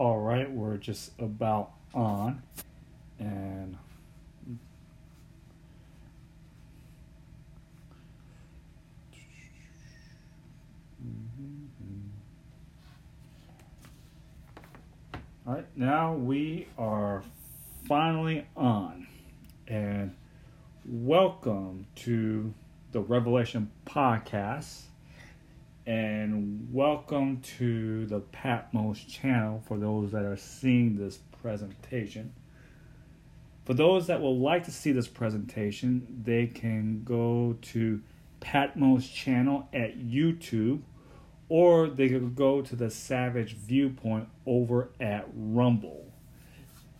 All right, we're just about on. And mm-hmm. All right, now we are finally on. And welcome to the Revelation Podcast. And welcome to the Patmos channel for those that are seeing this presentation. For those that would like to see this presentation, they can go to Patmos channel at YouTube or they could go to the Savage Viewpoint over at Rumble.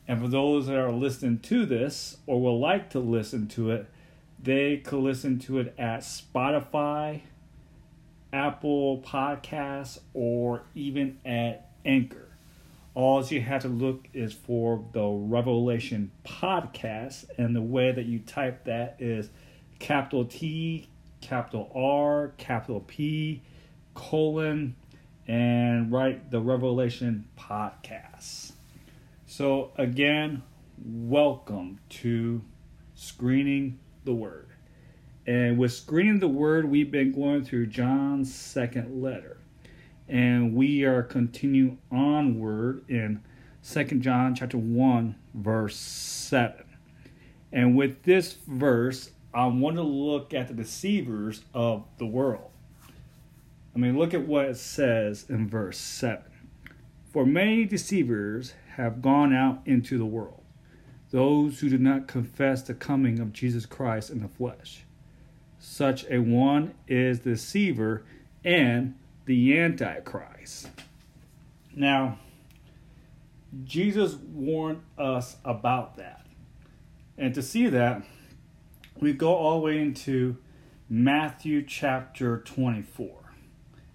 And for those that are listening to this or would like to listen to it, they could listen to it at Spotify, Apple Podcasts, or even at Anchor. All you have to look is for the Revelation Podcast, and the way that you type that is capital T, capital R, capital P, colon, and write the Revelation Podcast. So, again, welcome to Screening the Word. And with Screening the Word, we've been going through John's second letter. And we are continuing onward in Second John chapter 1, verse 7. And with this verse, I want to look at the deceivers of the world. I mean, look at what it says in verse 7. For many deceivers have gone out into the world, those who do not confess the coming of Jesus Christ in the flesh. Such a one is the deceiver and the Antichrist. Now, Jesus warned us about that. And to see that, we go all the way into Matthew chapter 24.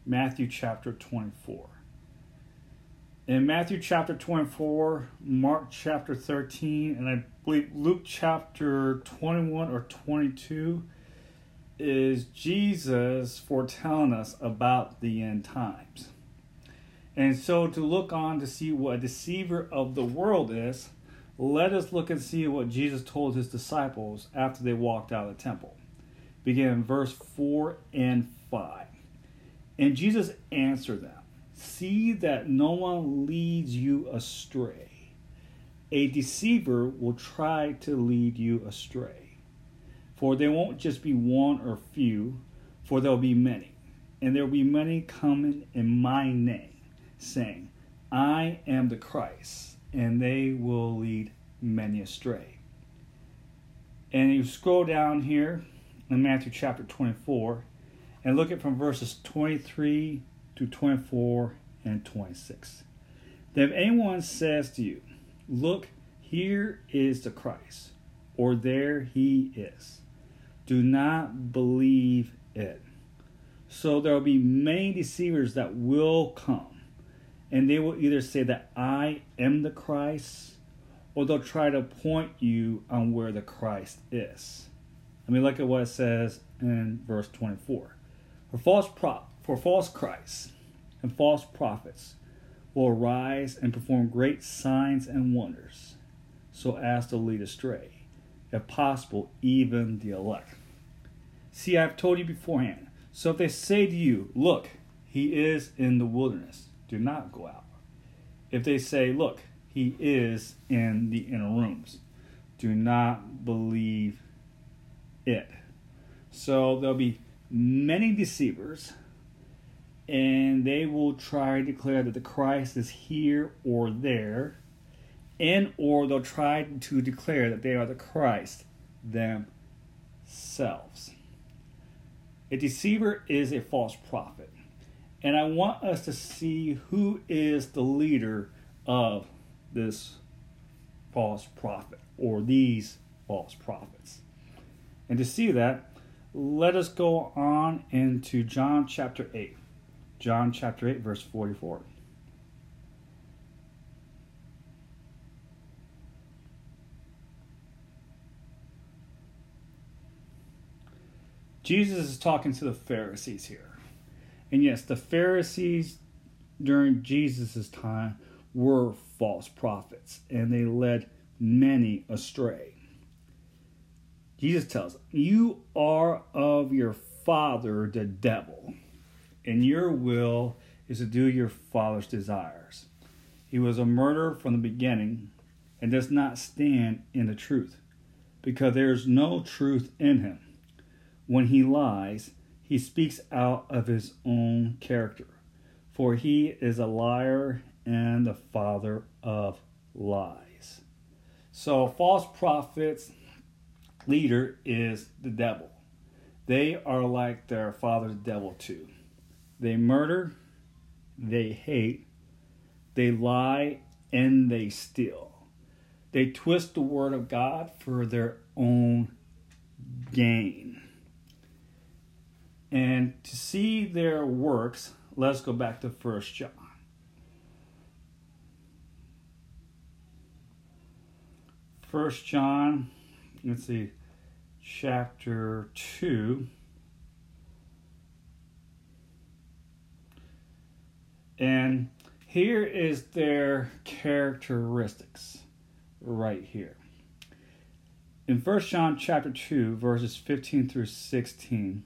Matthew chapter 24. In Matthew chapter 24, Mark chapter 13, and I believe Luke chapter 21 or 22 is Jesus foretelling us about the end times. And so, to look on to see what a deceiver of the world is, let us look and see what Jesus told his disciples after they walked out of the temple. Begin in verse 4 and 5. And Jesus answered them See that no one leads you astray. A deceiver will try to lead you astray. For there won't just be one or few, for there'll be many. And there will be many coming in my name, saying, I am the Christ, and they will lead many astray. And you scroll down here in Matthew chapter 24 and look at from verses 23 to 24 and 26. Then if anyone says to you, Look, here is the Christ, or there he is, do not believe it. So there will be many deceivers that will come, and they will either say that I am the Christ, or they'll try to point you on where the Christ is. I mean, look at what it says in verse 24. For false, prop, for false Christs and false prophets will arise and perform great signs and wonders, so as to lead astray, if possible, even the elect. See, I've told you beforehand. So if they say to you, Look, he is in the wilderness, do not go out. If they say, Look, he is in the inner rooms, do not believe it. So there'll be many deceivers, and they will try to declare that the Christ is here or there, and or they'll try to declare that they are the Christ themselves. A deceiver is a false prophet. And I want us to see who is the leader of this false prophet or these false prophets. And to see that, let us go on into John chapter 8. John chapter 8, verse 44. Jesus is talking to the Pharisees here. And yes, the Pharisees during Jesus' time were false prophets, and they led many astray. Jesus tells them, You are of your father, the devil, and your will is to do your father's desires. He was a murderer from the beginning and does not stand in the truth, because there is no truth in him. When he lies, he speaks out of his own character, for he is a liar and the father of lies. So, false prophets leader is the devil. They are like their father, the devil, too. They murder, they hate, they lie, and they steal. They twist the word of God for their own gain. And to see their works, let's go back to First John. First John, let's see, chapter 2. And here is their characteristics right here. In 1 John chapter 2, verses 15 through 16,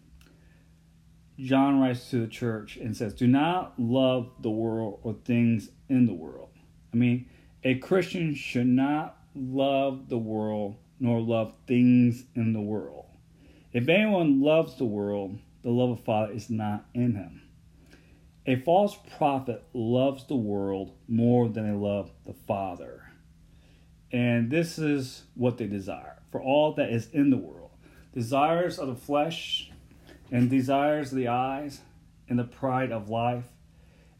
John writes to the church and says, Do not love the world or things in the world. I mean, a Christian should not love the world nor love things in the world. If anyone loves the world, the love of Father is not in him. A false prophet loves the world more than they love the Father. And this is what they desire for all that is in the world desires of the flesh and desires the eyes and the pride of life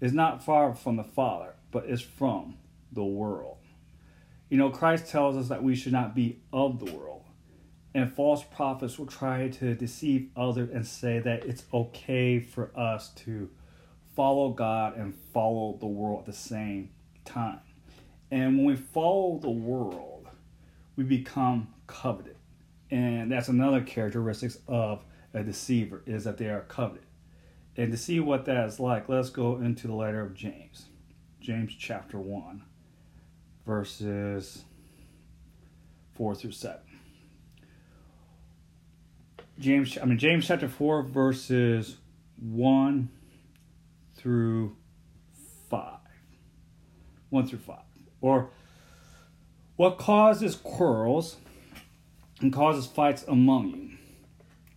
is not far from the Father, but is from the world. You know, Christ tells us that we should not be of the world. And false prophets will try to deceive others and say that it's okay for us to follow God and follow the world at the same time. And when we follow the world, we become coveted. And that's another characteristic of a deceiver is that they are coveted. And to see what that is like, let's go into the letter of James. James chapter 1 verses 4 through 7. James, I mean James chapter 4 verses 1 through 5. 1 through 5. Or what causes quarrels and causes fights among you?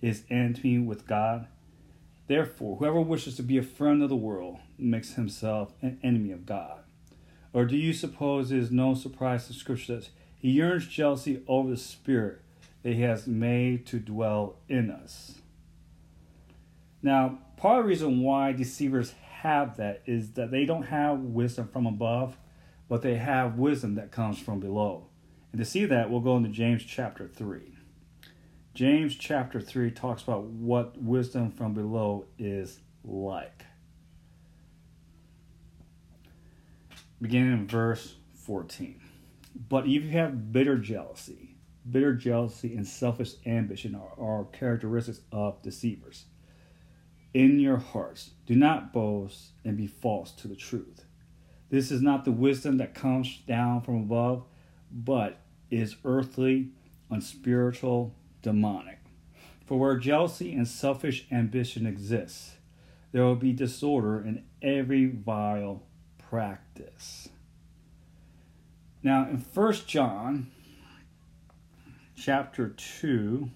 is enmity with God? Therefore, whoever wishes to be a friend of the world makes himself an enemy of God. Or do you suppose it is no surprise to Scripture that he yearns jealousy over the Spirit that he has made to dwell in us? Now, part of the reason why deceivers have that is that they don't have wisdom from above, but they have wisdom that comes from below. And to see that, we'll go into James chapter 3. James chapter 3 talks about what wisdom from below is like. beginning in verse 14. But if you have bitter jealousy, bitter jealousy and selfish ambition are, are characteristics of deceivers. In your hearts, do not boast and be false to the truth. This is not the wisdom that comes down from above, but is earthly, unspiritual, demonic. For where jealousy and selfish ambition exists, there will be disorder in every vile practice. Now, in First John chapter 2,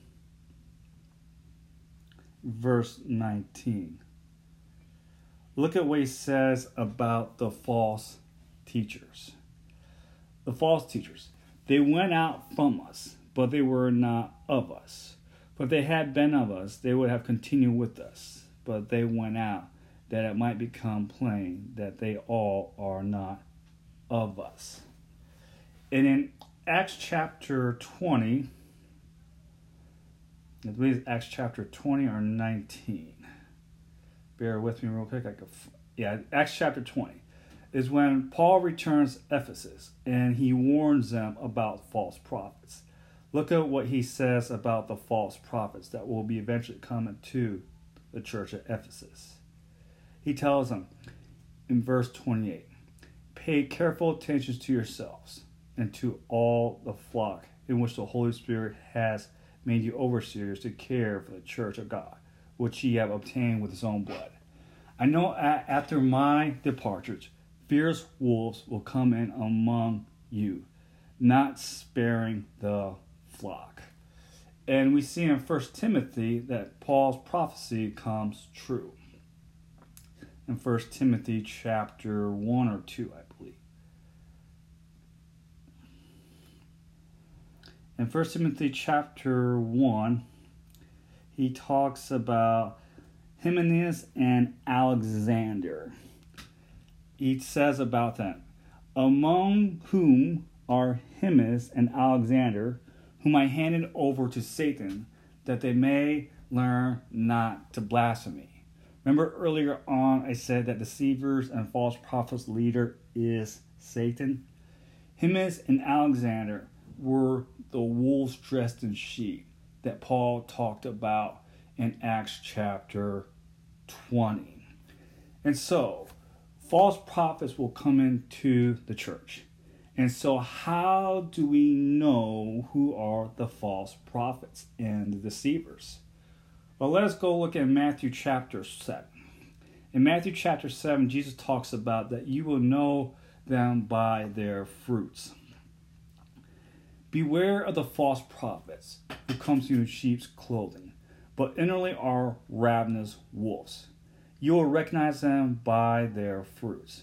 verse 19, look at what he says about the false teachers. The false teachers. They went out from us, but they were not of us. For if they had been of us, they would have continued with us. But they went out that it might become plain that they all are not of us. And in Acts chapter 20, I believe it's Acts chapter 20 or 19. Bear with me real quick. I could, yeah, Acts chapter 20 is when Paul returns Ephesus and he warns them about false prophets. Look at what he says about the false prophets that will be eventually coming to the church at Ephesus. He tells them in verse 28 Pay careful attention to yourselves and to all the flock in which the Holy Spirit has made you overseers to care for the church of God, which ye have obtained with his own blood. I know after my departure, fierce wolves will come in among you, not sparing the flock. And we see in 1 Timothy that Paul's prophecy comes true. In 1 Timothy chapter 1 or 2, I believe. In 1 Timothy chapter 1, he talks about Hymenaeus and Alexander. He says about them, among whom are Hymenaeus and Alexander, whom I handed over to Satan, that they may learn not to blaspheme. Remember earlier on, I said that deceivers and false prophets' leader is Satan? Hymenaeus and Alexander were the wolves dressed in sheep that Paul talked about in Acts chapter 20. And so, false prophets will come into the church. And so, how do we know who are the false prophets and the deceivers? Well, let us go look at Matthew chapter 7. In Matthew chapter 7, Jesus talks about that you will know them by their fruits. Beware of the false prophets who come to you in sheep's clothing, but inwardly are ravenous wolves. You will recognize them by their fruits.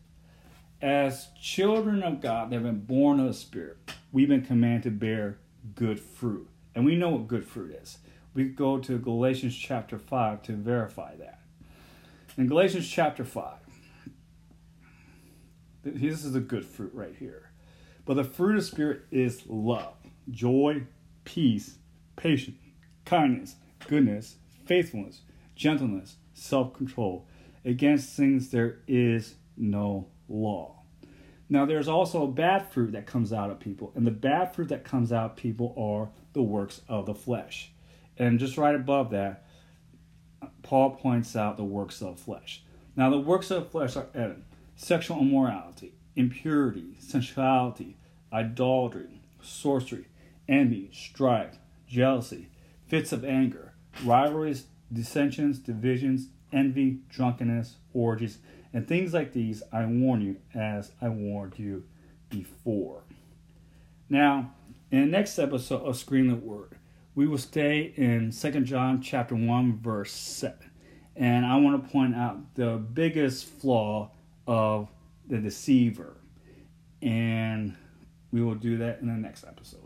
As children of God that have been born of the Spirit, we've been commanded to bear good fruit. And we know what good fruit is. We go to Galatians chapter 5 to verify that. In Galatians chapter 5, this is a good fruit right here. But the fruit of Spirit is love, joy, peace, patience, kindness, goodness, faithfulness, gentleness, self control. Against things there is no law. Now, there's also bad fruit that comes out of people, and the bad fruit that comes out of people are the works of the flesh. And just right above that, Paul points out the works of flesh. Now, the works of flesh are uh, sexual immorality, impurity, sensuality, idolatry, sorcery, envy, strife, jealousy, fits of anger, rivalries, dissensions, divisions, envy, drunkenness, orgies, and things like these I warn you as I warned you before. Now, in the next episode of Screen the Word, we will stay in 2 John chapter 1 verse 7. And I want to point out the biggest flaw of the deceiver. And we will do that in the next episode.